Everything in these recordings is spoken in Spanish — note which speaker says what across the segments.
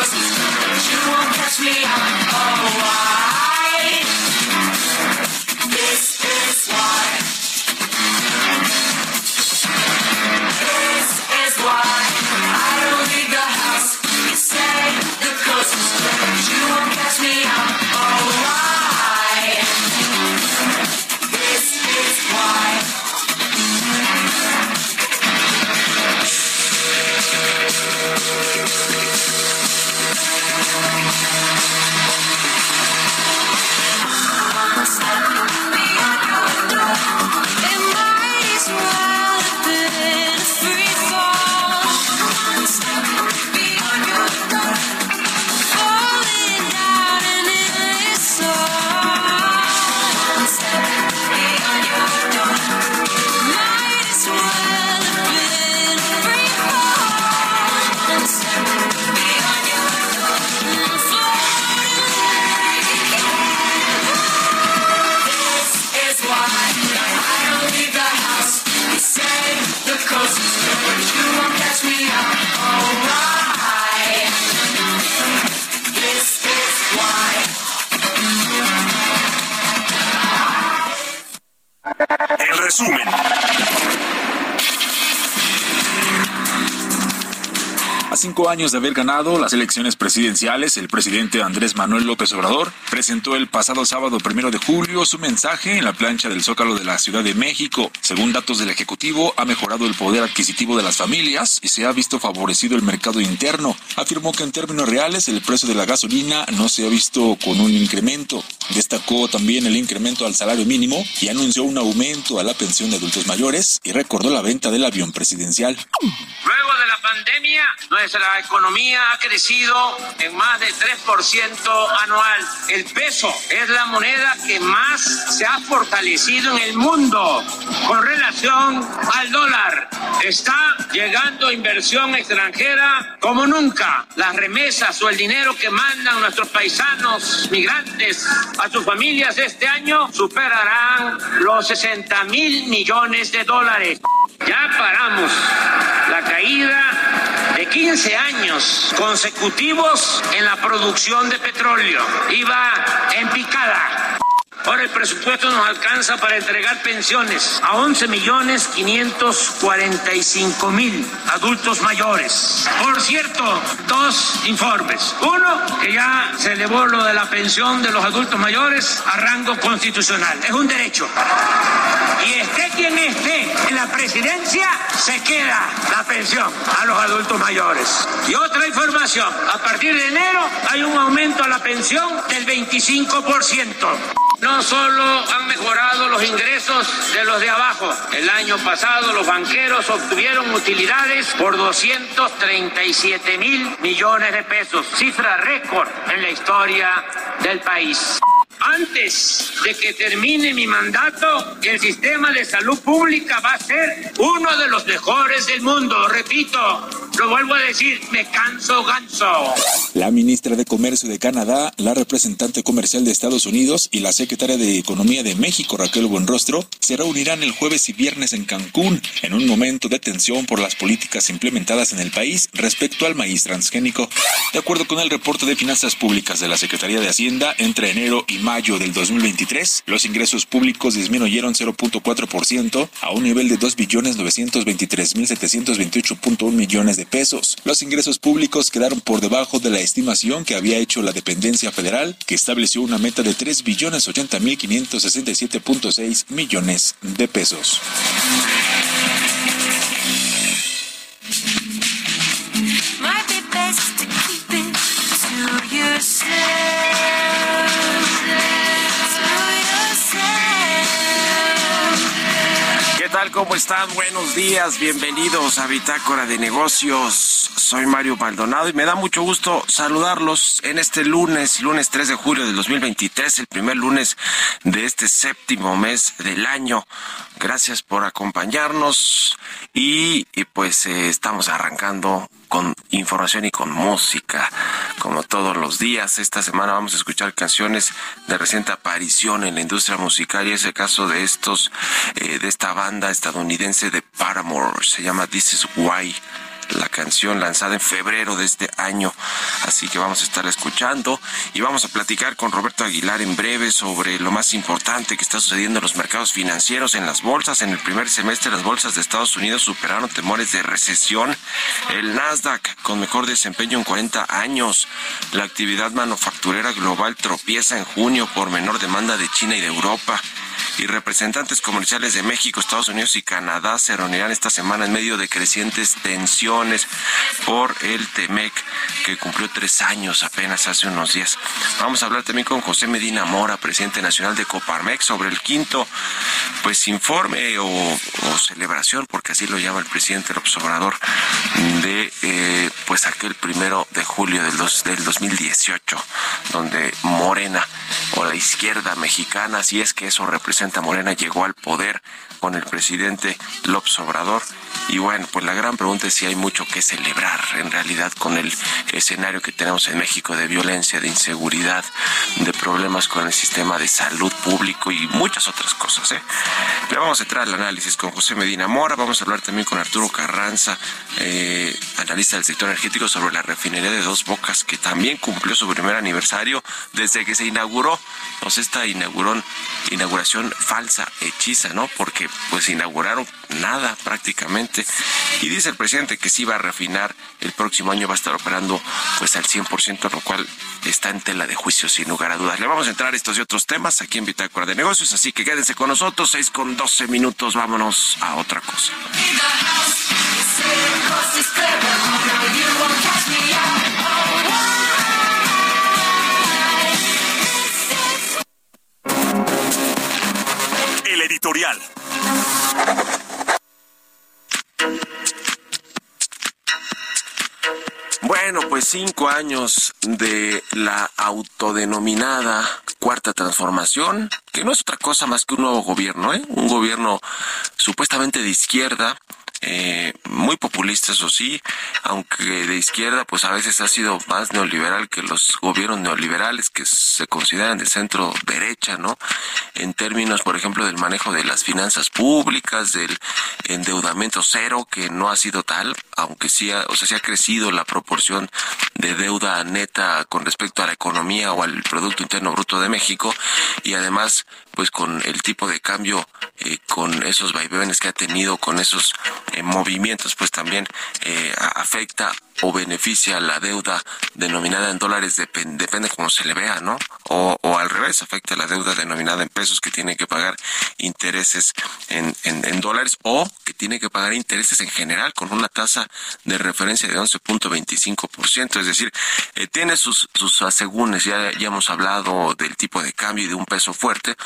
Speaker 1: roses. You won't catch me. Oh, I'm alright.
Speaker 2: Años de haber ganado las elecciones presidenciales, el presidente Andrés Manuel López Obrador presentó el pasado sábado primero de julio su mensaje en la plancha del Zócalo de la Ciudad de México. Según datos del Ejecutivo, ha mejorado el poder adquisitivo de las familias y se ha visto favorecido el mercado interno. Afirmó que en términos reales el precio de la gasolina no se ha visto con un incremento. Destacó también el incremento al salario mínimo y anunció un aumento a la pensión de adultos mayores y recordó la venta del avión presidencial.
Speaker 3: Luego de la pandemia, Nuestra economía ha crecido en más de 3% anual. El peso es la moneda que más se ha fortalecido en el mundo con relación al dólar. Está llegando inversión extranjera como nunca. Las remesas o el dinero que mandan nuestros paisanos migrantes a sus familias este año superarán los 60 mil millones de dólares. Ya paramos la caída de 15 años consecutivos en la producción de petróleo. Iba en picada. Ahora el presupuesto nos alcanza para entregar pensiones a 11 millones 545 mil adultos mayores. Por cierto, dos informes. Uno, que ya se elevó lo de la pensión de los adultos mayores a rango constitucional. Es un derecho. Y esté quien esté en la presidencia, se queda la pensión a los adultos mayores. Y otra información, a partir de enero hay un aumento a la pensión del 25%. No solo han mejorado los ingresos de los de abajo. El año pasado los banqueros obtuvieron utilidades por 237 mil millones de pesos, cifra récord en la historia del país. Antes de que termine mi mandato, el sistema de salud pública va a ser uno de los mejores del mundo. Repito, lo vuelvo a decir, me canso ganso.
Speaker 2: La ministra de Comercio de Canadá, la representante comercial de Estados Unidos y la secretaria de Economía de México, Raquel Buenrostro, se reunirán el jueves y viernes en Cancún en un momento de tensión por las políticas implementadas en el país respecto al maíz transgénico. De acuerdo con el reporte de finanzas públicas de la Secretaría de Hacienda, entre enero y mayo del 2023, los ingresos públicos disminuyeron 0.4% a un nivel de 2.923.728.1 millones de pesos. Los ingresos públicos quedaron por debajo de la estimación que había hecho la dependencia federal, que estableció una meta de 3 billones 80 mil 567.6 millones de pesos.
Speaker 4: Tal? ¿Cómo están? Buenos días, bienvenidos a Bitácora de Negocios. Soy Mario Maldonado y me da mucho gusto saludarlos en este lunes, lunes 3 de julio del 2023, el primer lunes de este séptimo mes del año. Gracias por acompañarnos y, pues eh, estamos arrancando con información y con música, como todos los días. Esta semana vamos a escuchar canciones de reciente aparición en la industria musical y es el caso de estos, eh, de esta banda estadounidense de Paramore. Se llama This Is Why la canción lanzada en febrero de este año. Así que vamos a estar escuchando y vamos a platicar con Roberto Aguilar en breve sobre lo más importante que está sucediendo en los mercados financieros, en las bolsas. En el primer semestre las bolsas de Estados Unidos superaron temores de recesión. El Nasdaq con mejor desempeño en 40 años. La actividad manufacturera global tropieza en junio por menor demanda de China y de Europa y representantes comerciales de México, Estados Unidos y Canadá se reunirán esta semana en medio de crecientes tensiones por el TEMEC que cumplió tres años apenas hace unos días. Vamos a hablar también con José Medina Mora, presidente nacional de Coparmex, sobre el quinto pues informe o, celebración, porque así lo llama el presidente López Obrador, de eh, pues aquel primero de julio del, dos, del 2018, donde Morena o la izquierda mexicana, si es que eso representa Morena, llegó al poder con el presidente López Obrador. Y bueno, pues la gran pregunta es si hay mucho que celebrar en realidad con el escenario que tenemos en México de violencia, de inseguridad, de problemas con el sistema de salud público y muchas otras cosas. ¿eh? Le vamos a entrar al análisis con José Medina Mora, vamos a hablar también con Arturo Carranza, eh, analista del sector energético, sobre la refinería de Dos Bocas, que también cumplió su primer aniversario desde que se inauguró. Pues esta inauguración falsa, hechiza, ¿no? Porque pues inauguraron nada prácticamente. Y dice el presidente que sí va a refinar el próximo año, va a estar operando pues al 100%, lo cual está en tela de juicio sin lugar a dudas. Le vamos a entrar estos y otros temas aquí en Bitácora de Negocios, así que quédense con nosotros, 6 con 12 minutos, vámonos a otra cosa.
Speaker 1: El editorial.
Speaker 4: Bueno, pues cinco años de la autodenominada cuarta transformación, que no es otra cosa más que un nuevo gobierno, ¿eh? un gobierno supuestamente de izquierda, eh, muy populista, eso sí, aunque de izquierda, pues a veces ha sido más neoliberal que los gobiernos neoliberales que se consideran de centro derecha, ¿no? En términos, por ejemplo, del manejo de las finanzas públicas, del endeudamiento cero, que no ha sido tal, aunque sí, ha, o sea, sí ha crecido la proporción de deuda neta con respecto a la economía o al Producto Interno Bruto de México, y además, pues con el tipo de cambio, eh, con esos vaivenes que ha tenido, con esos eh, movimientos, pues también eh, afecta o beneficia la deuda denominada en dólares, depende, depende cómo se le vea, ¿no? O, o, al revés, afecta la deuda denominada en pesos que tiene que pagar intereses en, en, en, dólares o que tiene que pagar intereses en general con una tasa de referencia de 11.25%. Es decir, eh, tiene sus, sus asegúnes, ya, ya hemos hablado del tipo de cambio y de un peso fuerte,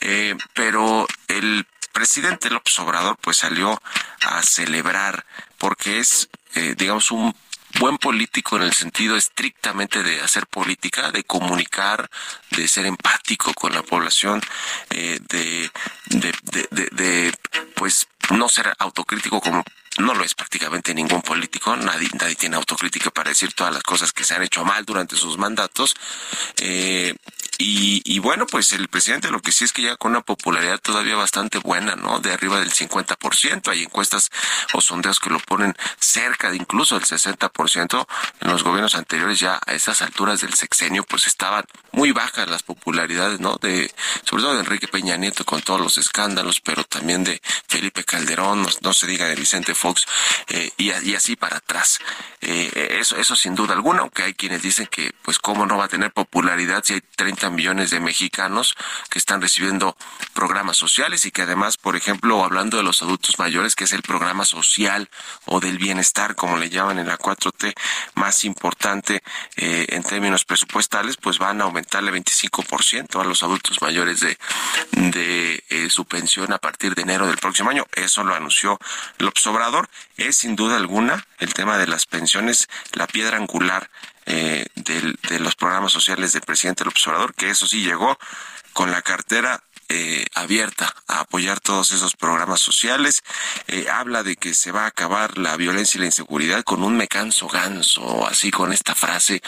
Speaker 4: eh, pero el presidente López Obrador pues salió a celebrar porque es eh, digamos un buen político en el sentido estrictamente de hacer política, de comunicar, de ser empático con la población, eh, de, de, de, de, pues no ser autocrítico como no lo es prácticamente ningún político, nadie, nadie tiene autocrítica para decir todas las cosas que se han hecho mal durante sus mandatos. Eh, y, y, bueno, pues el presidente lo que sí es que llega con una popularidad todavía bastante buena, ¿no? De arriba del 50%. Hay encuestas o sondeos que lo ponen cerca de incluso del 60%. En los gobiernos anteriores ya a esas alturas del sexenio pues estaban muy bajas las popularidades, ¿no? De, sobre todo de Enrique Peña Nieto con todos los escándalos, pero también de Felipe Calderón, no, no se diga de Vicente Fox, eh, y, y, así para atrás. Eh, eso, eso sin duda alguna, aunque hay quienes dicen que pues cómo no va a tener popularidad si hay 30 millones de mexicanos que están recibiendo programas sociales y que además, por ejemplo, hablando de los adultos mayores, que es el programa social o del bienestar, como le llaman en la 4T, más importante eh, en términos presupuestales, pues van a aumentarle 25% a los adultos mayores de, eh, su pensión a partir de enero del próximo año. Eso lo anunció López Obrador. Es sin duda alguna el tema de las pensiones la piedra angular eh, del, de los programas sociales del presidente López Obrador, que eso sí llegó con la cartera eh, abierta a apoyar todos esos programas sociales. Eh, habla de que se va a acabar la violencia y la inseguridad con un me canso ganso, así con esta frase,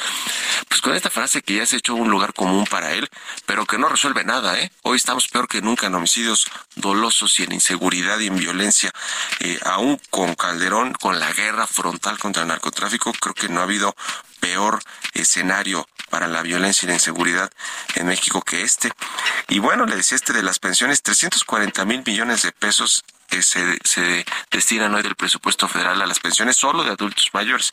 Speaker 4: pues con esta frase que ya se ha hecho un lugar común para él, pero que no resuelve nada, ¿eh? Hoy estamos peor que nunca en homicidios dolosos y en inseguridad y en violencia. Eh, aún con Calderón, con la guerra frontal contra el narcotráfico, creo que no ha habido peor escenario para la violencia y la inseguridad en México que este. Y bueno, le decía este de las pensiones, 340 mil millones de pesos que se, se destinan hoy del presupuesto federal a las pensiones solo de adultos mayores.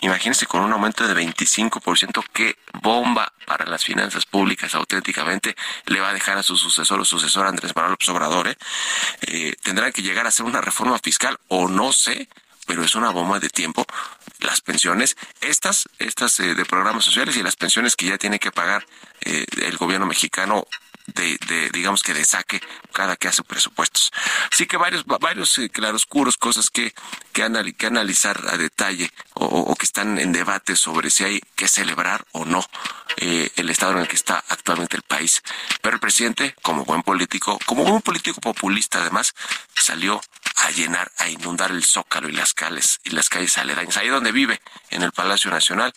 Speaker 4: Imagínense con un aumento de 25%, qué bomba para las finanzas públicas auténticamente le va a dejar a su sucesor o sucesor Andrés Manuel López Obrador. ¿eh? Eh, tendrá que llegar a hacer una reforma fiscal o no sé, pero es una bomba de tiempo las pensiones, estas, estas eh, de programas sociales y las pensiones que ya tiene que pagar eh, el gobierno mexicano de, de, digamos que de saque cada que hace presupuestos. Así que varios, varios eh, claroscuros, cosas que, que, anal, que analizar a detalle o, o, que están en debate sobre si hay que celebrar o no eh, el estado en el que está actualmente el país. Pero el presidente, como buen político, como buen político populista además, salió a llenar, a inundar el zócalo y las calles y las calles aledañas, ahí donde vive, en el Palacio Nacional.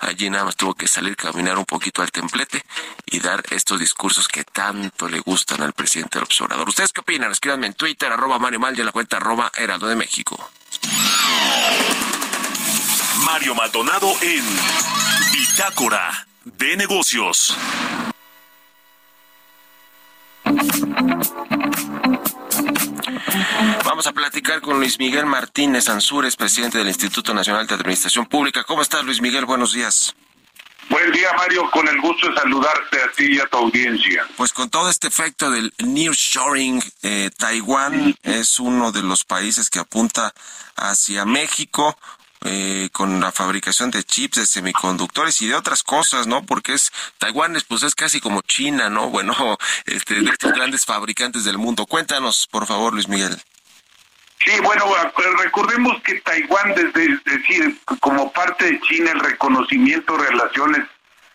Speaker 4: Allí nada más tuvo que salir, caminar un poquito al templete y dar estos discursos que tanto le gustan al presidente del observador. ¿Ustedes qué opinan? Escríbanme en Twitter, arroba Mario Mal en la cuenta arroba Heraldo de México.
Speaker 1: Mario Maldonado en Bitácora de Negocios.
Speaker 4: Vamos a platicar con Luis Miguel Martínez Ansúrez, presidente del Instituto Nacional de Administración Pública. ¿Cómo estás, Luis Miguel? Buenos días.
Speaker 5: Buen día, Mario. Con el gusto de saludarte a ti y a tu audiencia.
Speaker 4: Pues con todo este efecto del nearshoring, eh, Taiwán es uno de los países que apunta hacia México. Eh, con la fabricación de chips, de semiconductores y de otras cosas, ¿no? Porque es Taiwán, es, pues es casi como China, ¿no? Bueno, este, de estos grandes fabricantes del mundo. Cuéntanos, por favor, Luis Miguel.
Speaker 6: Sí, bueno, recordemos que Taiwán, desde decir, como parte de China, el reconocimiento de relaciones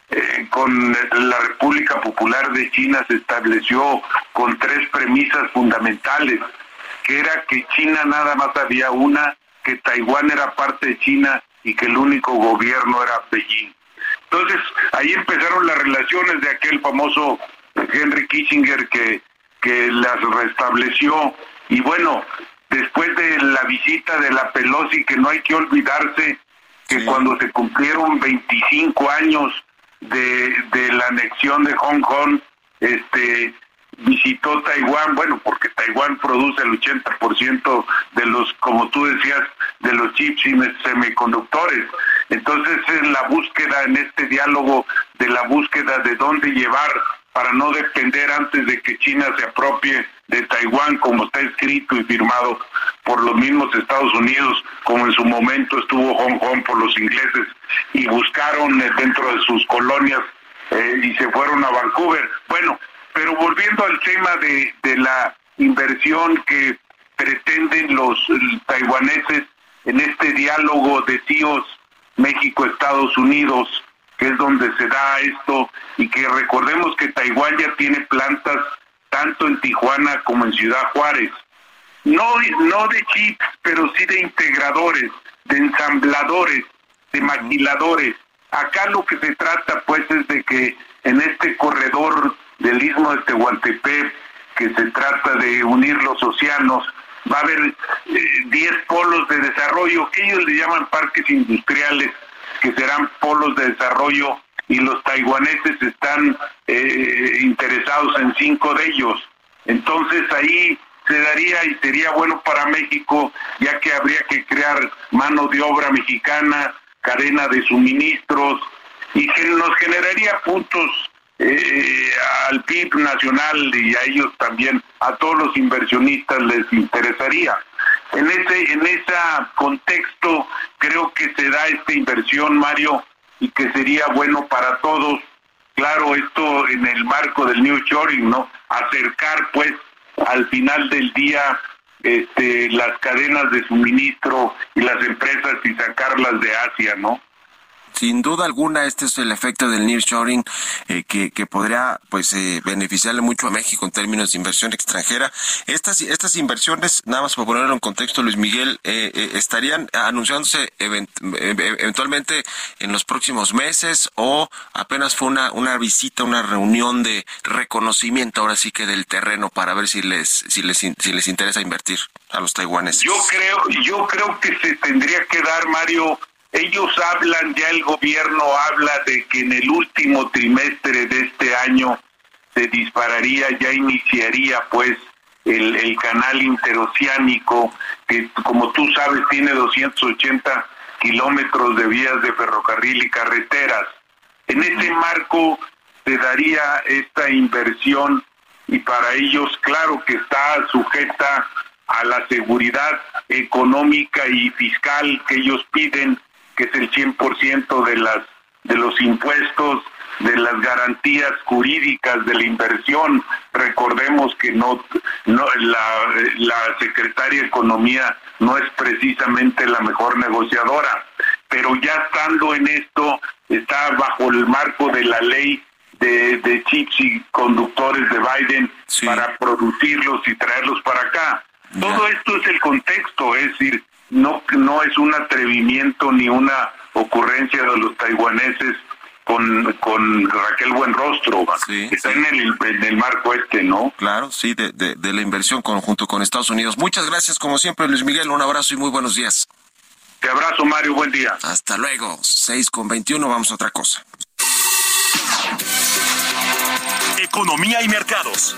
Speaker 6: eh, con la República Popular de China se estableció con tres premisas fundamentales, que era que China nada más había una, que Taiwán era parte de China y que el único gobierno era Beijing. Entonces, ahí empezaron las relaciones de aquel famoso Henry Kissinger que, que las restableció. Y bueno, después de la visita de la Pelosi, que no hay que olvidarse que cuando se cumplieron 25 años de, de la anexión de Hong Kong, este visitó Taiwán, bueno, porque Taiwán produce el 80% de los, como tú decías, de los chips y semiconductores. Entonces, en la búsqueda, en este diálogo de la búsqueda de dónde llevar para no depender antes de que China se apropie de Taiwán, como está escrito y firmado por los mismos Estados Unidos, como en su momento estuvo Hong Kong por los ingleses, y buscaron eh, dentro de sus colonias eh, y se fueron a Vancouver. Bueno, pero volviendo al tema de, de la inversión que pretenden los taiwaneses en este diálogo de tíos México-Estados Unidos, que es donde se da esto, y que recordemos que Taiwán ya tiene plantas tanto en Tijuana como en Ciudad Juárez. No, no de chips, pero sí de integradores, de ensambladores, de maquiladores. Acá lo que se trata pues es de que en este corredor del istmo de Tehuantepec, que se trata de unir los océanos, va a haber 10 eh, polos de desarrollo, que ellos le llaman parques industriales, que serán polos de desarrollo y los taiwaneses están eh, interesados en cinco de ellos. Entonces ahí se daría y sería bueno para México, ya que habría que crear mano de obra mexicana, cadena de suministros, y que nos generaría puntos eh, al PIB nacional y a ellos también, a todos los inversionistas les interesaría. En ese, en ese contexto creo que se da esta inversión, Mario, y que sería bueno para todos. Claro, esto en el marco del New Shoring, ¿no? Acercar, pues, al final del día este, las cadenas de suministro y las empresas y sacarlas de Asia, ¿no?
Speaker 4: Sin duda alguna, este es el efecto del nearshoring eh, que, que podría pues eh, beneficiarle mucho a México en términos de inversión extranjera. Estas estas inversiones, nada más para ponerlo en contexto, Luis Miguel, eh, eh estarían anunciándose eventualmente en los próximos meses o apenas fue una una visita, una reunión de reconocimiento ahora sí que del terreno para ver si les si les si les interesa invertir a los taiwaneses.
Speaker 6: Yo creo yo creo que se tendría que dar Mario ellos hablan, ya el gobierno habla de que en el último trimestre de este año se dispararía, ya iniciaría pues el, el canal interoceánico, que como tú sabes tiene 280 kilómetros de vías de ferrocarril y carreteras. En ese marco se daría esta inversión y para ellos claro que está sujeta a la seguridad económica y fiscal que ellos piden que es el 100% de las de los impuestos, de las garantías jurídicas de la inversión. Recordemos que no, no la, la secretaria de Economía no es precisamente la mejor negociadora, pero ya estando en esto, está bajo el marco de la ley de, de chips y conductores de Biden para producirlos y traerlos para acá. Todo esto es el contexto, es decir, no, no es un atrevimiento ni una ocurrencia de los taiwaneses con, con Raquel Buenrostro, sí, está En, el, en el marco este, ¿no?
Speaker 4: Claro, sí, de, de, de la inversión conjunto con Estados Unidos. Muchas gracias, como siempre, Luis Miguel, un abrazo y muy buenos días.
Speaker 6: Te abrazo, Mario, buen día.
Speaker 4: Hasta luego, 6 con 21, vamos a otra cosa.
Speaker 7: Economía y mercados.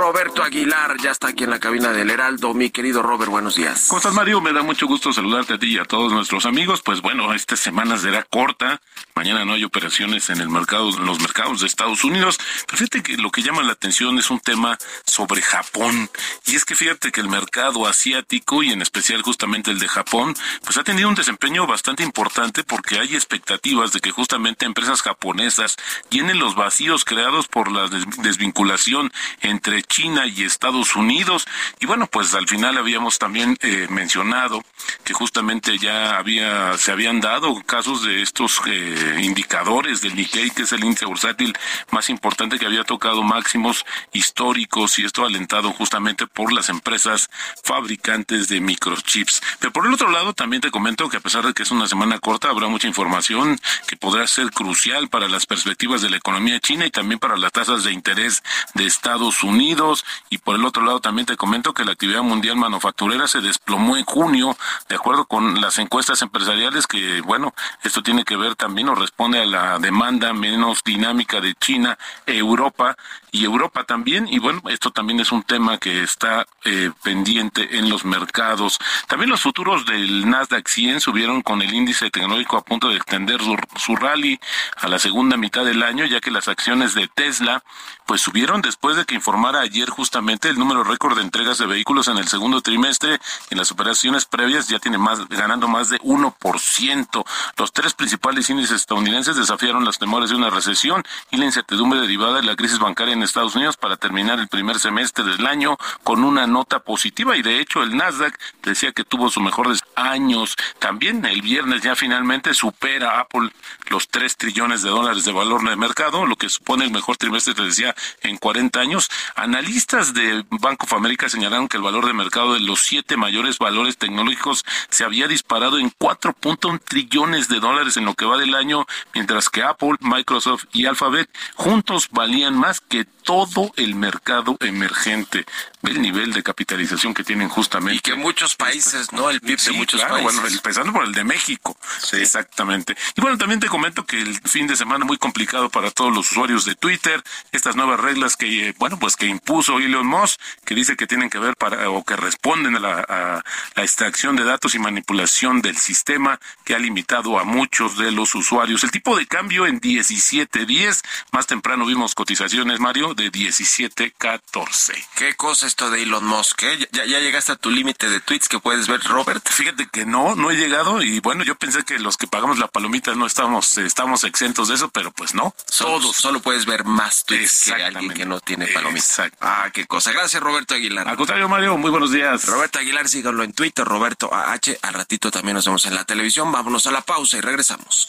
Speaker 4: Roberto Aguilar ya está aquí en la cabina del Heraldo. Mi querido Robert, buenos días.
Speaker 8: ¿Cómo estás, Mario? Me da mucho gusto saludarte a ti y a todos nuestros amigos. Pues bueno, esta semana será corta. Mañana no hay operaciones en el mercado, en los mercados de Estados Unidos. Pero fíjate que lo que llama la atención es un tema sobre Japón. Y es que fíjate que el mercado asiático y en especial justamente el de Japón, pues ha tenido un desempeño bastante importante porque hay expectativas de que justamente empresas japonesas llenen los vacíos creados por las desvinculación entre China y Estados Unidos. Y bueno, pues al final habíamos también eh, mencionado que justamente ya había se habían dado casos de estos eh, indicadores del Nikkei, que es el índice bursátil más importante que había tocado máximos históricos y esto alentado justamente por las empresas fabricantes de microchips. Pero por el otro lado, también te comento que a pesar de que es una semana corta, habrá mucha información que podrá ser crucial para las perspectivas de la economía china y también para las tasas de interés de Estados Unidos. Y por el otro lado, también te comento que la actividad mundial manufacturera se desplomó en junio, de acuerdo con las encuestas empresariales, que bueno, esto tiene que ver también o responde a la demanda menos dinámica de China, Europa y Europa también. Y bueno, esto también es un tema que está eh, pendiente en los mercados. También los futuros del Nasdaq 100 subieron con el índice tecnológico a punto de extender su, su rally a la segunda mitad del año, ya que las acciones de Tesla pues subieron después de que informara ayer justamente el número récord de entregas de vehículos en el segundo trimestre. En las operaciones previas ya tiene más, ganando más de 1%. Los tres principales índices estadounidenses desafiaron los temores de una recesión y la incertidumbre derivada de la crisis bancaria en Estados Unidos para terminar el primer semestre del año con una nota positiva y de hecho el Nasdaq decía que tuvo su mejor años. También el viernes ya finalmente supera Apple los 3 trillones de dólares de valor de mercado, lo que supone el mejor trimestre, te decía, en 40 años. Analistas de Bank of America señalaron que el valor de mercado de los siete mayores valores tecnológicos se había disparado en 4.1 trillones de dólares en lo que va del año, mientras que Apple, Microsoft y Alphabet juntos valían más que todo el mercado emergente. El nivel de capitalización que tienen justamente.
Speaker 4: Y que muchos países, ¿no? El PIB de muchos países.
Speaker 8: Bueno, empezando por el de México. Exactamente. Y bueno, también te comento que el fin de semana muy complicado para todos los usuarios de Twitter, estas nuevas reglas que, bueno, pues que impuso Elon Musk, que dice que tienen que ver para, o que responden a la, a la extracción de datos y manipulación del sistema que ha limitado a muchos de los usuarios. El tipo de cambio en 17.10, más temprano vimos cotizaciones, Mario, de 17.14.
Speaker 4: ¿Qué cosa esto de Elon Musk? Eh? ¿Ya, ¿Ya llegaste a tu límite de tweets que puedes ver, Robert?
Speaker 8: Fíjate que no, no he llegado y bueno, yo pensé que los que pagamos la palomita no estábamos, estamos exentos de eso, pero pues no.
Speaker 4: Solo, Todos. Solo puedes ver más tweets que alguien que no tiene palomita. Ah, qué cosa. Gracias, Roberto Aguilar.
Speaker 8: Al contrario, Mario, muy buenos días.
Speaker 4: Roberto Aguilar, síganlo en Twitter, Roberto AH. Al ratito también nos vemos en la televisión. Vámonos a la pausa y regresamos.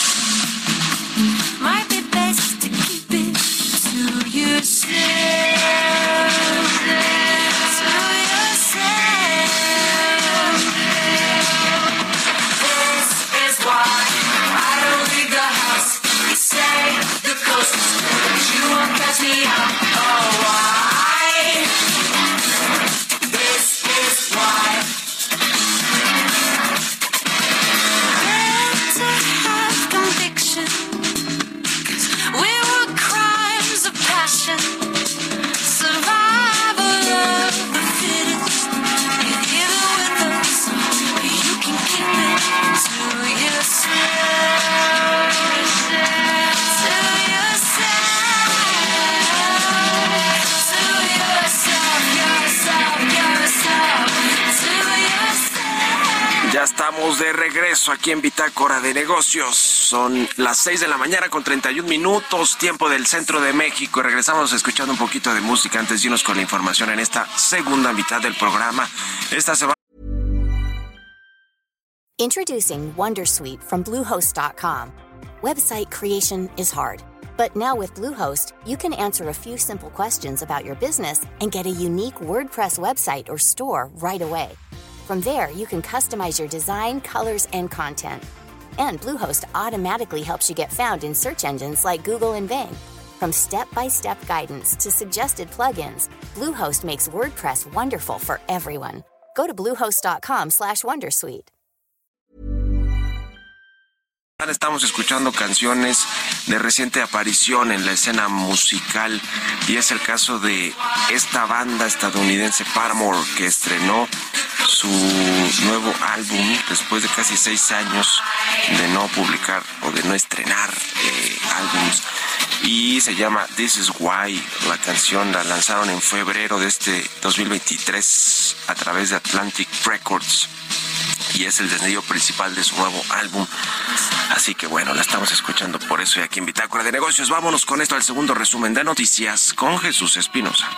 Speaker 4: Aquí en Bitácora de Negocios. Son las 6 de la mañana con 31 minutos, tiempo del centro de México. Regresamos escuchando un poquito de música antes de irnos con la información en esta segunda mitad del programa. Esta semana.
Speaker 9: Introducing Wondersuite from Bluehost.com. Website creation is hard, but now with Bluehost, you can answer a few simple questions about your business and get a unique WordPress website or store right away. From there, you can customize your design, colors, and content. And Bluehost automatically helps you get found in search engines like Google and Bing. From step-by-step guidance to suggested plugins, Bluehost makes WordPress wonderful for everyone. Go to bluehost.com/wondersuite.
Speaker 4: Estamos escuchando canciones de reciente aparición en la escena musical y es el caso de esta banda estadounidense Paramore que estrenó su nuevo álbum después de casi seis años de no publicar o de no estrenar eh, álbumes y se llama This Is Why. La canción la lanzaron en febrero de este 2023 a través de Atlantic Records y es el desnillo principal de su nuevo álbum. Así que bueno, la estamos escuchando por eso y aquí en Bitácora de Negocios. Vámonos con esto al segundo resumen de noticias con Jesús Espinosa.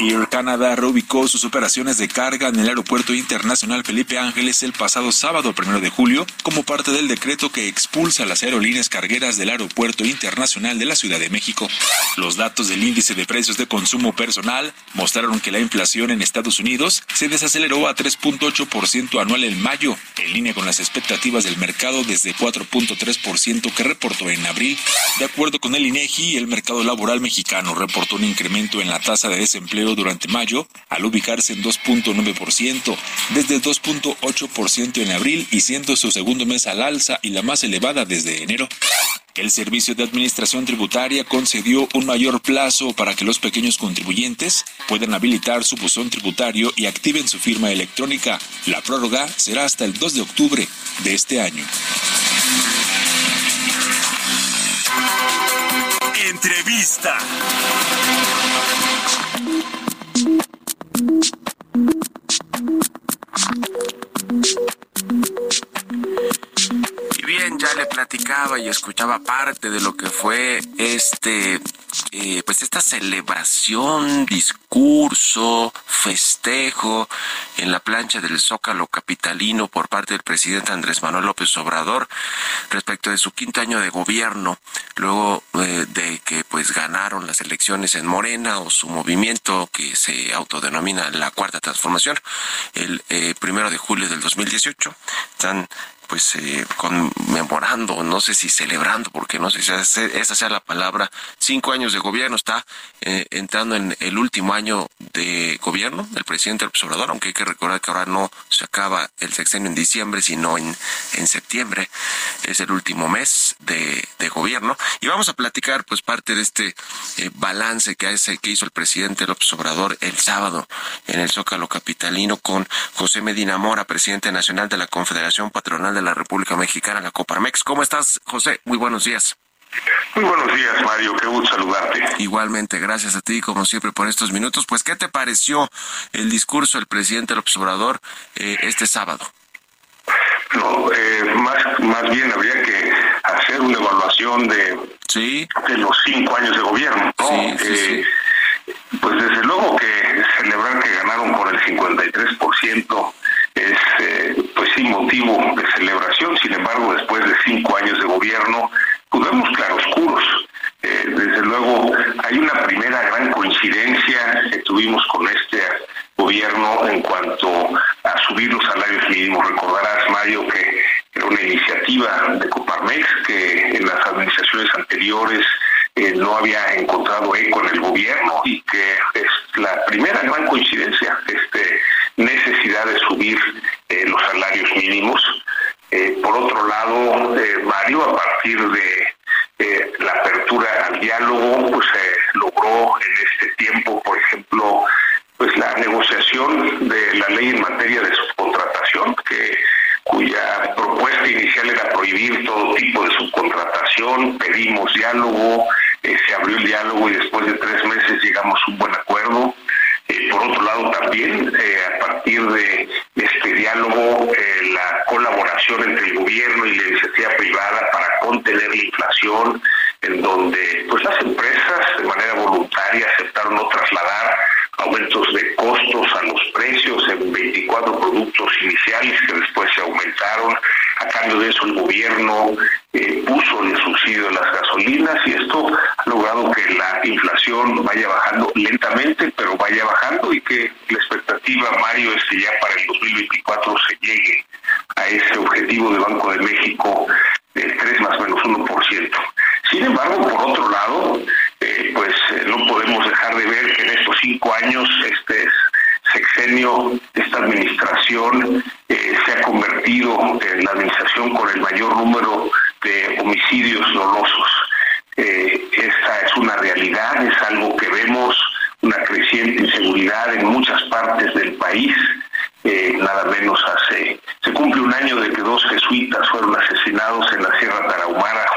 Speaker 2: Air Canada reubicó sus operaciones de carga en el Aeropuerto Internacional Felipe Ángeles el pasado sábado primero de julio como parte del decreto que expulsa las aerolíneas cargueras del Aeropuerto Internacional de la Ciudad de México. Los datos del índice de precios de consumo personal mostraron que la inflación en Estados Unidos se desaceleró a 3.8% anual en mayo, en línea con las expectativas del mercado desde 4.3% que reportó en abril. De acuerdo con el INEGI, el mercado laboral mexicano reportó un incremento en la tasa de desempleo durante mayo al ubicarse en 2.9%, desde 2.8% en abril y siendo su segundo mes al alza y la más elevada desde enero. El Servicio de Administración Tributaria concedió un mayor plazo para que los pequeños contribuyentes puedan habilitar su buzón tributario y activen su firma electrónica. La prórroga será hasta el 2 de octubre de este año.
Speaker 1: Entrevista.
Speaker 4: Y bien, ya le platicaba y escuchaba parte de lo que fue este eh, pues esta celebración, discurso, festejo en la plancha del Zócalo capitalino por parte del presidente Andrés Manuel López Obrador respecto de su quinto año de gobierno, luego eh, de que pues ganaron las elecciones en Morena o su movimiento que se autodenomina la Cuarta Transformación el eh, primero de julio del 2018. Están pues eh, conmemorando, no sé si celebrando, porque no sé si esa sea la palabra, cinco años de gobierno, está eh, entrando en el último año de gobierno del presidente López Obrador, aunque hay que recordar que ahora no se acaba el sexenio en diciembre, sino en, en septiembre, es el último mes de, gobierno, y vamos a platicar pues parte de este eh, balance que, hace, que hizo el presidente López Obrador el sábado en el Zócalo Capitalino con José Medina Mora, presidente nacional de la Confederación Patronal de la República Mexicana, la Coparmex. ¿Cómo estás, José? Muy buenos días.
Speaker 5: Muy buenos días, Mario. Qué gusto saludarte.
Speaker 4: Igualmente, gracias a ti, como siempre, por estos minutos. Pues, ¿qué te pareció el discurso del presidente López Obrador eh, este sábado?
Speaker 5: No, eh, más, más bien habría que hacer una evaluación de,
Speaker 4: ¿Sí?
Speaker 5: de los cinco años de gobierno. ¿no?
Speaker 4: Sí, sí,
Speaker 5: eh, Pues desde luego que celebrar que ganaron por el 53% es eh, pues sí motivo de celebración, sin embargo después de cinco años de gobierno pues vemos claroscuros. Eh, desde luego hay una primera gran coincidencia que tuvimos con este gobierno en cuanto a subir los salarios mínimos. Recordarás, Mario, que era una iniciativa de Coparmex que en las administraciones anteriores eh, no había encontrado eco en el gobierno y que es la primera gran coincidencia, este necesidad de subir eh, los salarios mínimos. Eh, por otro lado, eh, Mario, a partir de eh, la apertura al diálogo, pues se logró en este tiempo, por ejemplo, pues la negociación de la ley en materia de subcontratación, que cuya propuesta inicial era prohibir todo tipo de subcontratación, pedimos diálogo, tarahumara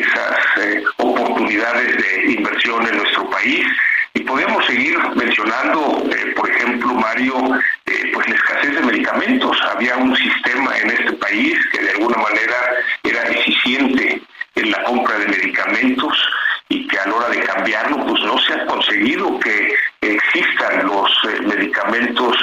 Speaker 5: esas eh, oportunidades de inversión en nuestro país. Y podemos seguir mencionando, eh, por ejemplo, Mario, eh, pues la escasez de medicamentos. Había un sistema en este país que de alguna manera era eficiente en la compra de medicamentos y que a la hora de cambiarlo, pues no se ha conseguido que existan los medicamentos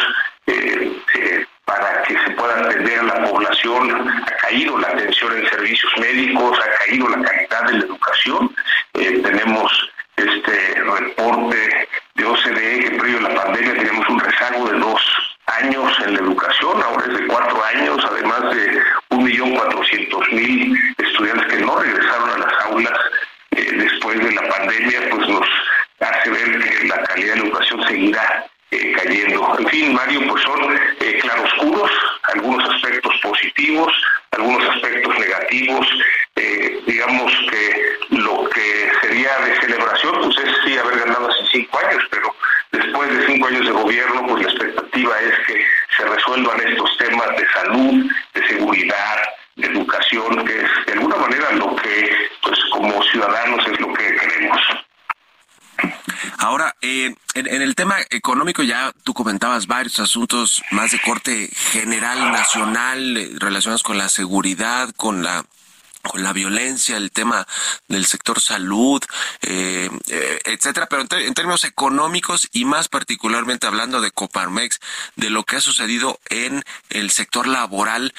Speaker 5: para que se pueda atender a la población. Ha caído la atención en servicios médicos, ha caído la calidad de la educación. Eh, tenemos este reporte de OCDE que previo a la pandemia tenemos un rezago de dos años en la educación, ahora es de cuatro años, además de un millón cuatrocientos mil estudiantes que no regresaron a las aulas eh, después de la pandemia, pues nos hace ver que la calidad de la educación seguirá eh, cayendo. En fin, Mario, pues son eh, claroscuros, algunos aspectos positivos, algunos aspectos negativos. Eh, digamos que lo que sería de celebración, pues es sí haber ganado hace cinco años, pero después de cinco años de gobierno, pues la expectativa es que se resuelvan estos temas de salud, de seguridad, de educación, que es de alguna manera lo que, pues como ciudadanos es lo que queremos.
Speaker 4: Ahora, eh, en, el tema económico ya tú comentabas varios asuntos más de corte general, nacional, eh, relacionados con la seguridad, con la la violencia, el tema del sector salud, eh, etcétera, pero en, términos económicos y más particularmente hablando de Coparmex, de lo que ha sucedido en el sector laboral,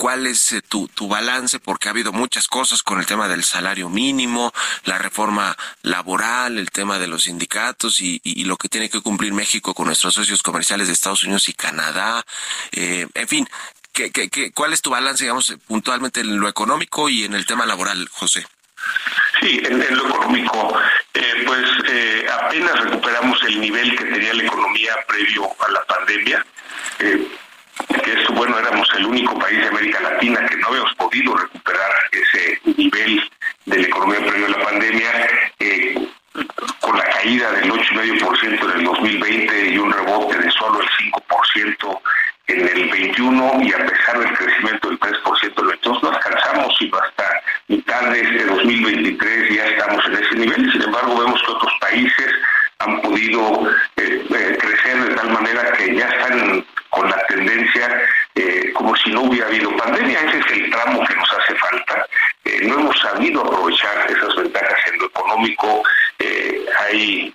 Speaker 4: cuál es eh, tu, tu balance, porque ha habido muchas cosas con el tema del salario mínimo, la reforma laboral, el tema de los sindicatos y, y, lo que tiene que cumplir México con nuestros socios comerciales de Estados Unidos y Canadá. Eh, en fin, ¿qué, qué, qué, cuál es tu balance, digamos, puntualmente en lo económico y en el tema laboral, José?
Speaker 5: Sí, en, lo económico, eh, pues eh, apenas recuperamos el nivel que tenía la economía previo a la pandemia. Eh, que esto, bueno, éramos el único país de América Latina que no habíamos podido recuperar ese nivel de la economía previo a la pandemia, eh, con la caída del 8,5% en el 2020 y un rebote de solo el 5% en el 21 y a pesar del crecimiento del 3% entonces no alcanzamos y hasta mitad de este 2023 ya estamos en ese nivel. Sin embargo, vemos que otros países han podido eh, eh, crecer de tal manera que ya están con la tendencia eh, como si no hubiera habido pandemia. Ese es el tramo que nos hace falta. No hemos sabido aprovechar esas ventajas en lo económico. Hay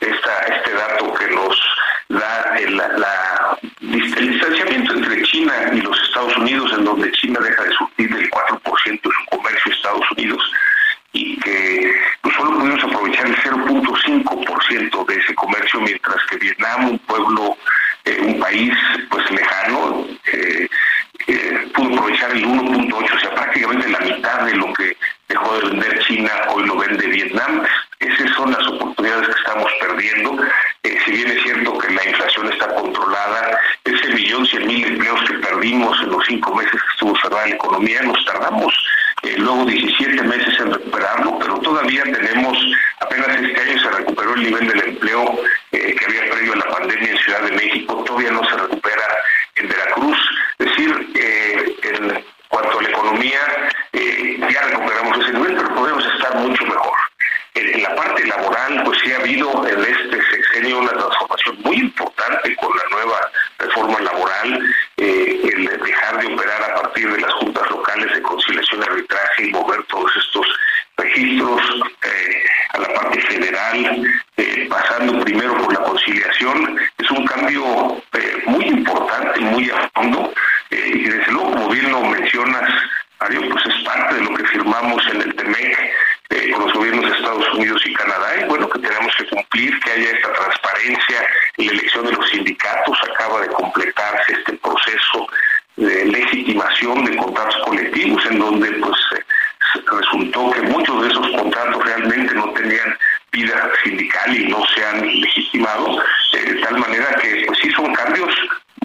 Speaker 5: esta, este dato que nos da el, la, el distanciamiento entre China y los Estados Unidos, en donde China deja de surtir el 4% de su comercio a Estados Unidos y que pues, solo pudimos aprovechar el 0.5% de ese comercio, mientras que Vietnam, un pueblo eh, un país pues lejano eh, eh, pudo aprovechar el 1.8, o sea, prácticamente la mitad de lo que dejó de vender China, hoy lo vende Vietnam. Esas son las oportunidades que estamos perdiendo. si bien es cierto que la inflación está controlada, ese millón cien mil empleos que perdimos en los cinco meses que estuvo cerrada la economía, nos tardamos luego 17 meses en recuperarlo, pero todavía tenemos parte laboral, pues sí ha habido en este sexenio una transformación muy importante con la nueva reforma laboral, eh, el dejar de operar a partir de las juntas locales de conciliación y arbitraje y mover todos estos registros eh, a la parte federal, eh, pasando primero por la conciliación, es un cambio muy importante, muy a fondo, y desde luego, como bien lo mencionas, Mario, pues es parte de lo que firmamos en el TEMEC eh, con los gobiernos de Estados Unidos y Canadá, y bueno, que tenemos que cumplir, que haya esta transparencia en la elección de los sindicatos, acaba de completarse este proceso de legitimación de contratos colectivos, en donde pues resultó que muchos de esos contratos realmente no tenían vida sindical y no se han legitimado, eh, de tal manera que pues sí son cambios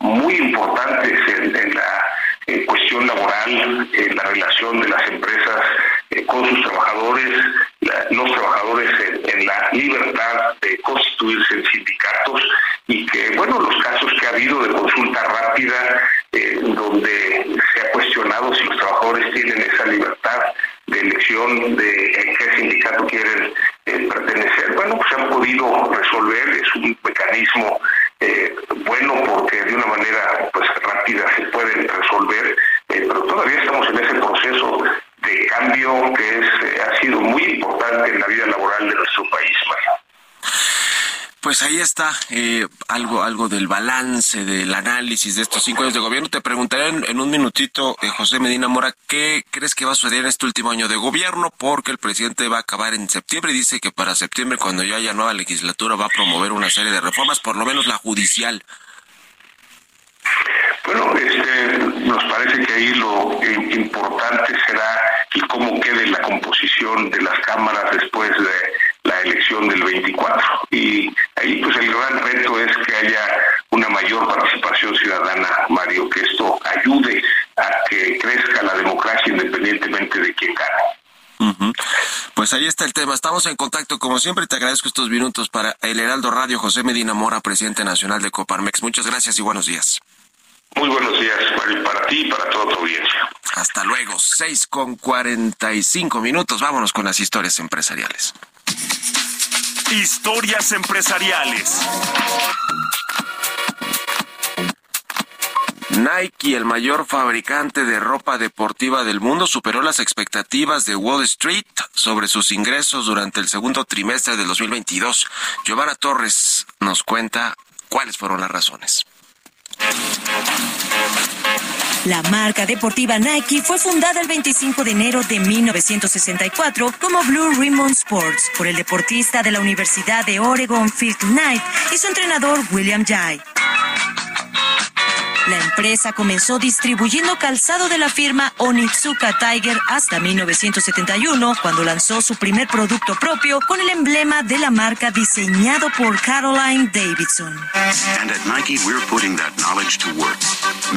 Speaker 5: muy importantes en la eh, cuestión laboral, eh, la relación de las empresas eh, con sus trabajadores, los trabajadores en, la libertad de constituirse en sindicatos y que, bueno, los casos que ha habido de consulta rápida, donde se ha cuestionado si los trabajadores tienen esa libertad de elección de en qué sindicato quieren pertenecer, bueno, pues se han podido resolver, es un mecanismo eh, bueno porque de una manera pues rápida se pueden resolver, eh, pero todavía estamos en ese proceso de cambio que es, eh, ha sido muy importante en la vida laboral de nuestro país.
Speaker 4: Pues ahí está eh, algo, algo del balance, del análisis de estos cinco años de gobierno. Te preguntaré en, un minutito, eh, José Medina Mora, ¿qué crees que va a suceder en este último año de gobierno? Porque el presidente va a acabar en septiembre y dice que para septiembre, cuando ya haya nueva legislatura, va a promover una serie de reformas, por lo menos la judicial.
Speaker 5: Bueno, este, nos parece que ahí lo importante será el cómo quede la composición de las cámaras después de la elección del 24. Y ahí pues el gran reto es que haya una mayor participación ciudadana, Mario, que esto ayude a que crezca la democracia independientemente de quién gane.
Speaker 4: Pues ahí está el tema. Estamos en contacto, como siempre, te agradezco estos minutos para el Heraldo Radio. José Medina Mora, presidente nacional de Coparmex. Muchas gracias y buenos días.
Speaker 5: Muy buenos días, Mario, para ti y para toda tu audiencia.
Speaker 4: Hasta luego, 6 con 45 minutos. Vámonos con las historias empresariales.
Speaker 1: Historias empresariales.
Speaker 4: Nike, el mayor fabricante de ropa deportiva del mundo, superó las expectativas de Wall Street sobre sus ingresos durante el segundo trimestre del 2022. Giovanna Torres nos cuenta cuáles fueron las razones.
Speaker 10: La marca deportiva Nike fue fundada el 25 de enero de 1964 como Blue Ribbon Sports por el deportista de la Universidad de Oregon Phil Knight y su entrenador William Jay. La empresa comenzó distribuyendo calzado de la firma Onitsuka Tiger hasta 1971, cuando lanzó su primer producto propio con el emblema de la marca diseñado por Caroline Davidson.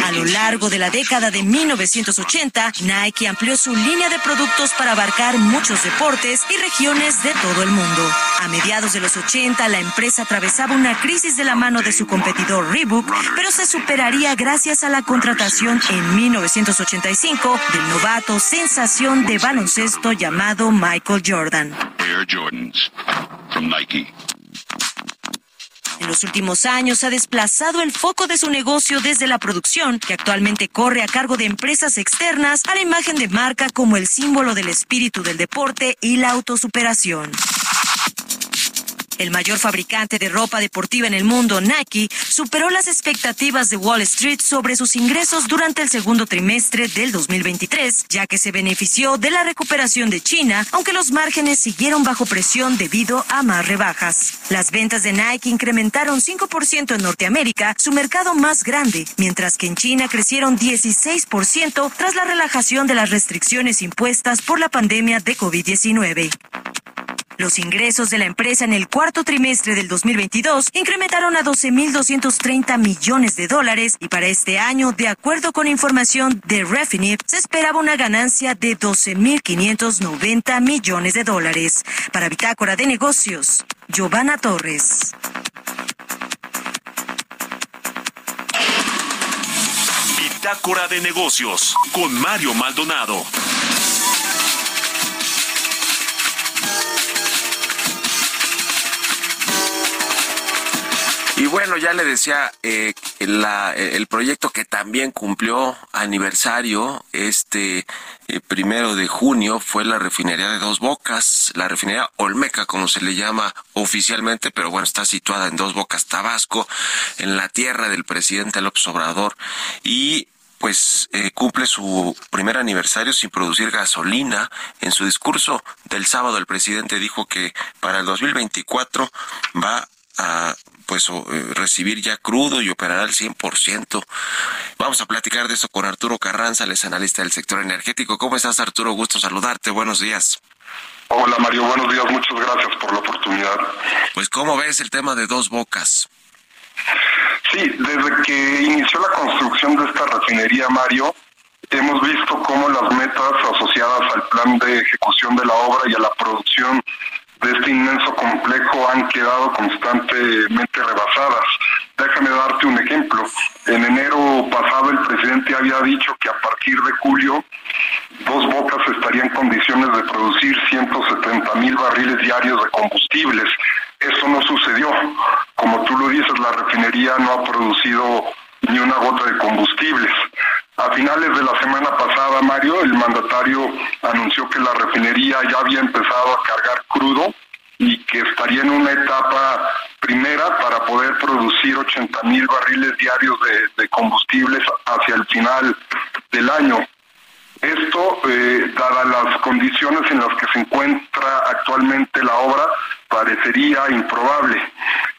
Speaker 10: A lo largo de la década de 1980, Nike amplió su línea de productos para abarcar muchos deportes y regiones de todo el mundo. A mediados de los 80, la empresa atravesaba una crisis de la mano de su competidor Reebok, pero se superaría gracias a la contratación en 1985 del novato sensación de baloncesto llamado Michael Jordan. En los últimos años ha desplazado el foco de su negocio desde la producción, que actualmente corre a cargo de empresas externas, a la imagen de marca como el símbolo del espíritu del deporte y la autosuperación. El mayor fabricante de ropa deportiva en el mundo, Nike, superó las expectativas de Wall Street sobre sus ingresos durante el segundo trimestre del 2023, ya que se benefició de la recuperación de China, aunque los márgenes siguieron bajo presión debido a más rebajas. Las ventas de Nike incrementaron 5% en Norteamérica, su mercado más grande, mientras que en China crecieron 16% tras la relajación de las restricciones impuestas por la pandemia de COVID-19. Los ingresos de la empresa en el cuarto trimestre del 2022 incrementaron a 12.230 millones de dólares y para este año, de acuerdo con información de Refinitiv, se esperaba una ganancia de 12.590 millones de dólares. Para Bitácora de Negocios, Giovanna Torres.
Speaker 1: Bitácora de Negocios con Mario Maldonado.
Speaker 4: Y bueno, ya le decía, eh, el proyecto que también cumplió aniversario este eh, primero de junio fue la refinería de Dos Bocas, la refinería Olmeca, como se le llama oficialmente, pero bueno, está situada en Dos Bocas, Tabasco, en la tierra del presidente López Obrador. Y pues eh, cumple su primer aniversario sin producir gasolina. En su discurso del sábado el presidente dijo que para el 2024 va a pues eh, recibir ya crudo y operará al 100%. Vamos a platicar de eso con Arturo Carranza, es analista del sector energético. ¿Cómo estás, Arturo? Gusto saludarte. Buenos días.
Speaker 11: Hola, Mario. Buenos días. Muchas gracias por la oportunidad.
Speaker 4: Pues, ¿cómo ves el tema de dos bocas?
Speaker 11: Sí, desde que inició la construcción de esta refinería, Mario, hemos visto cómo las metas asociadas al plan de ejecución de la obra y a la producción de este inmenso complejo han quedado constantemente rebasadas. Déjame darte un ejemplo. En enero pasado el presidente había dicho que a partir de julio Dos Bocas estaría en condiciones de producir 170 mil barriles diarios de combustibles. Eso no sucedió. Como tú lo dices, la refinería no ha producido ni una gota de combustibles. A finales de la semana pasada, Mario, el mandatario anunció que la refinería ya había empezado a cargar crudo y que estaría en una etapa primera para poder producir 80 mil barriles diarios de, combustibles hacia el final del año. Esto, eh, dadas las condiciones en las que se encuentra actualmente la obra, parecería improbable.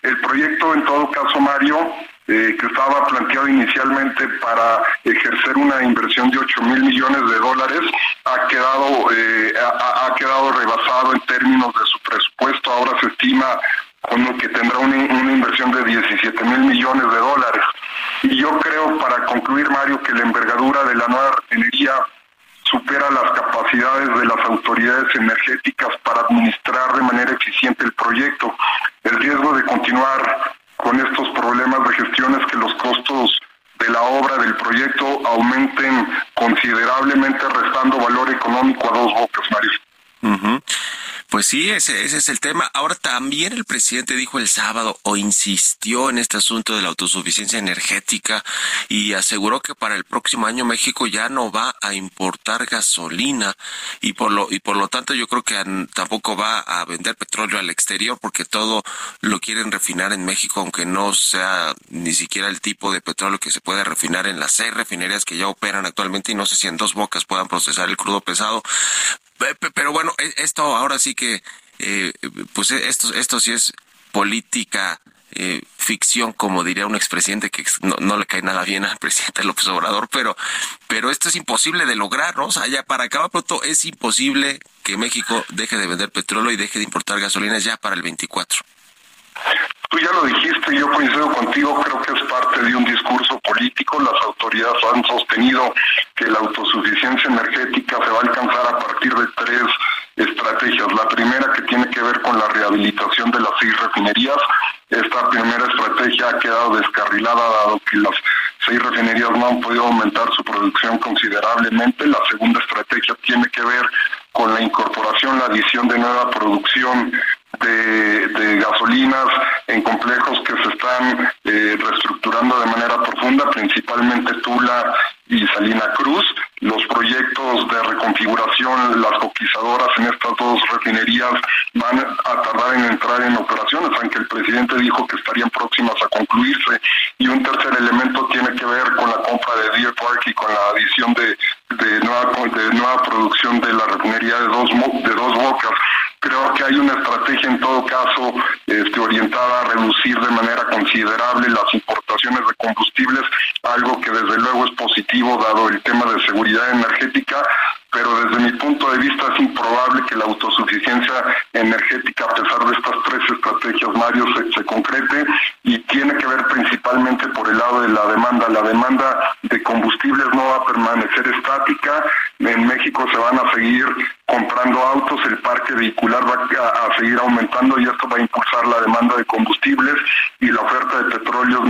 Speaker 11: El proyecto, en todo caso, Mario, eh, que estaba planteado inicialmente para ejercer una inversión de 8 mil millones de dólares, ha quedado, eh, ha, quedado rebasado en términos de su presupuesto. Ahora se estima con que tendrá una, una inversión de 17 mil millones de dólares. Y yo creo, para concluir, Mario, que la envergadura de la nueva refinería supera las capacidades de las autoridades energéticas para administrar de manera eficiente el proyecto. El riesgo de continuar con estos problemas de gestión es que los costos de la obra del proyecto aumenten considerablemente restando valor económico a dos bocas, Mario.
Speaker 4: Pues sí, ese, ese es el tema. Ahora también el presidente dijo el sábado o insistió en este asunto de la autosuficiencia energética y aseguró que para el próximo año México ya no va a importar gasolina y por lo y por lo tanto yo creo que tampoco va a vender petróleo al exterior porque todo lo quieren refinar en México aunque no sea ni siquiera el tipo de petróleo que se puede refinar en las seis refinerías que ya operan actualmente y no sé si en dos bocas puedan procesar el crudo pesado pero bueno, e, esto ahora sí que, eh, pues e, esto, esto sí es política eh, ficción, como diría un expresidente que no, le cae nada bien al presidente López Obrador, pero, pero esto es imposible de lograr, ¿no? O sea, ya para acabar pronto es imposible que México deje de vender petróleo y deje de importar gasolinas ya para el 24.
Speaker 11: Tú ya lo dijiste, yo coincido contigo, creo que es parte de un discurso político. Las autoridades han sostenido que la autosuficiencia energética se va a alcanzar a partir de tres estrategias. La primera que tiene que ver con la rehabilitación de las seis refinerías. Esta primera estrategia ha quedado descarrilada dado que las seis refinerías no han podido aumentar su producción considerablemente. La segunda estrategia tiene que ver con la incorporación, la adición de nueva producción de, gasolinas en complejos que se están eh, reestructurando de manera profunda, principalmente Tula y Salina Cruz. Los proyectos de reconfiguración, las coquizadoras en estas dos refinerías van a tardar en entrar en operaciones, aunque el presidente dijo que estarían próximas a concluirse. Y un tercer elemento tiene que ver con la compra de Deer Park y con la adición de, de, nueva, de nueva producción de la refinería de dos, de dos bocas creo que hay una estrategia en todo caso este, orientada a reducir de manera considerable las importaciones de combustibles, algo que desde luego es positivo dado el tema de seguridad energética, pero desde mi punto de vista es improbable que la autosuficiencia energética, a pesar de estas tres estrategias, Mario, se, concrete y tiene que ver principalmente por el lado de la demanda. La demanda de combustibles no va a permanecer estática. En México se van a seguir comprando autos, el parque vehicular va a, seguir aumentando y esto va a impulsar la demanda de combustibles y la oferta de petróleos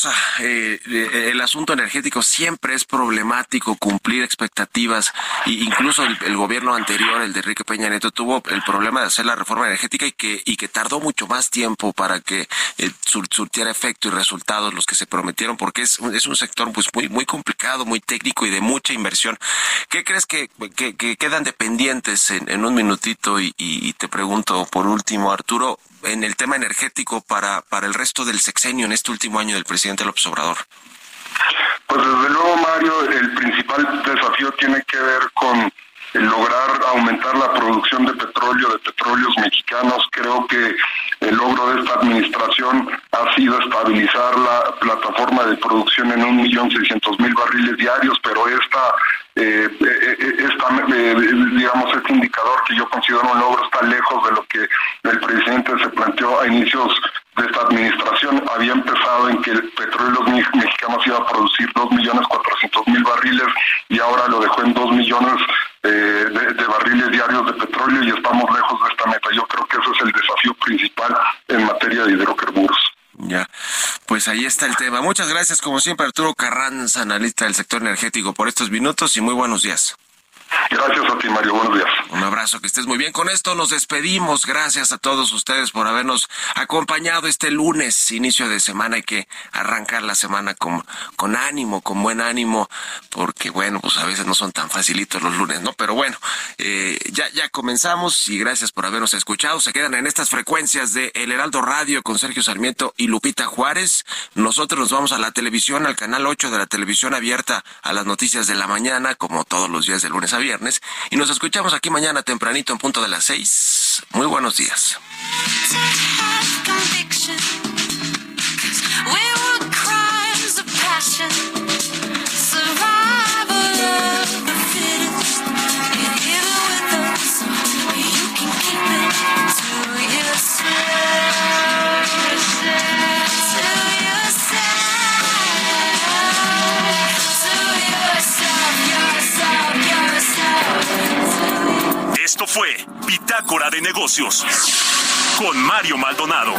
Speaker 4: cosa, eh, eh, el asunto energético siempre es problemático, cumplir expectativas, e incluso el, gobierno anterior, el de Enrique Peña Nieto, tuvo el problema de hacer la reforma energética y que, y que tardó mucho más tiempo para que eh, surtiera efecto y resultados los que se prometieron, porque es, es un sector pues muy, muy complicado, muy técnico y de mucha inversión. ¿Qué crees que, que, quedan dependientes en, un minutito? Y, y te pregunto por último, Arturo, en el tema energético para, para el resto del sexenio en este último año del presidente López Obrador?
Speaker 11: Pues desde luego, Mario, el principal desafío tiene que ver con lograr aumentar la producción de petróleo, de petróleos mexicanos. Creo que el logro de esta administración ha sido estabilizar la plataforma de producción en un millón seiscientos mil barriles diarios, pero esta eh, eh, eh, esta, digamos, este indicador que yo considero un logro está lejos de lo que el presidente se planteó a inicios de esta administración. Había empezado en que el petróleo mexicanos iba a producir 2.400.000 barriles y ahora lo dejó en 2 millones petróleo y estamos lejos de esta meta. Yo creo que ese es el desafío principal en materia de hidrocarburos.
Speaker 4: Ya, pues ahí está el tema. Muchas gracias, como siempre, Arturo Carranza, analista del sector energético, por estos minutos y muy buenos días.
Speaker 11: Gracias a ti, Mario. Buenos días.
Speaker 4: Un abrazo, que estés muy bien. Con esto nos despedimos. Gracias a todos ustedes por habernos acompañado este lunes, inicio de semana. Hay que arrancar la semana con, con ánimo, con buen ánimo, porque bueno, pues a veces no son tan facilitos los lunes, ¿no? Pero bueno, eh, ya, ya comenzamos y gracias por habernos escuchado. Se quedan en estas frecuencias de El Heraldo Radio con Sergio Sarmiento y Lupita Juárez. Nosotros nos vamos a la televisión, al canal 8 de la televisión abierta a las noticias de la mañana, como todos los días de lunes viernes. Y nos escuchamos aquí mañana tempranito en punto de las seis. Muy buenos días.
Speaker 1: Esto fue Bitácora de Negocios con Mario Maldonado.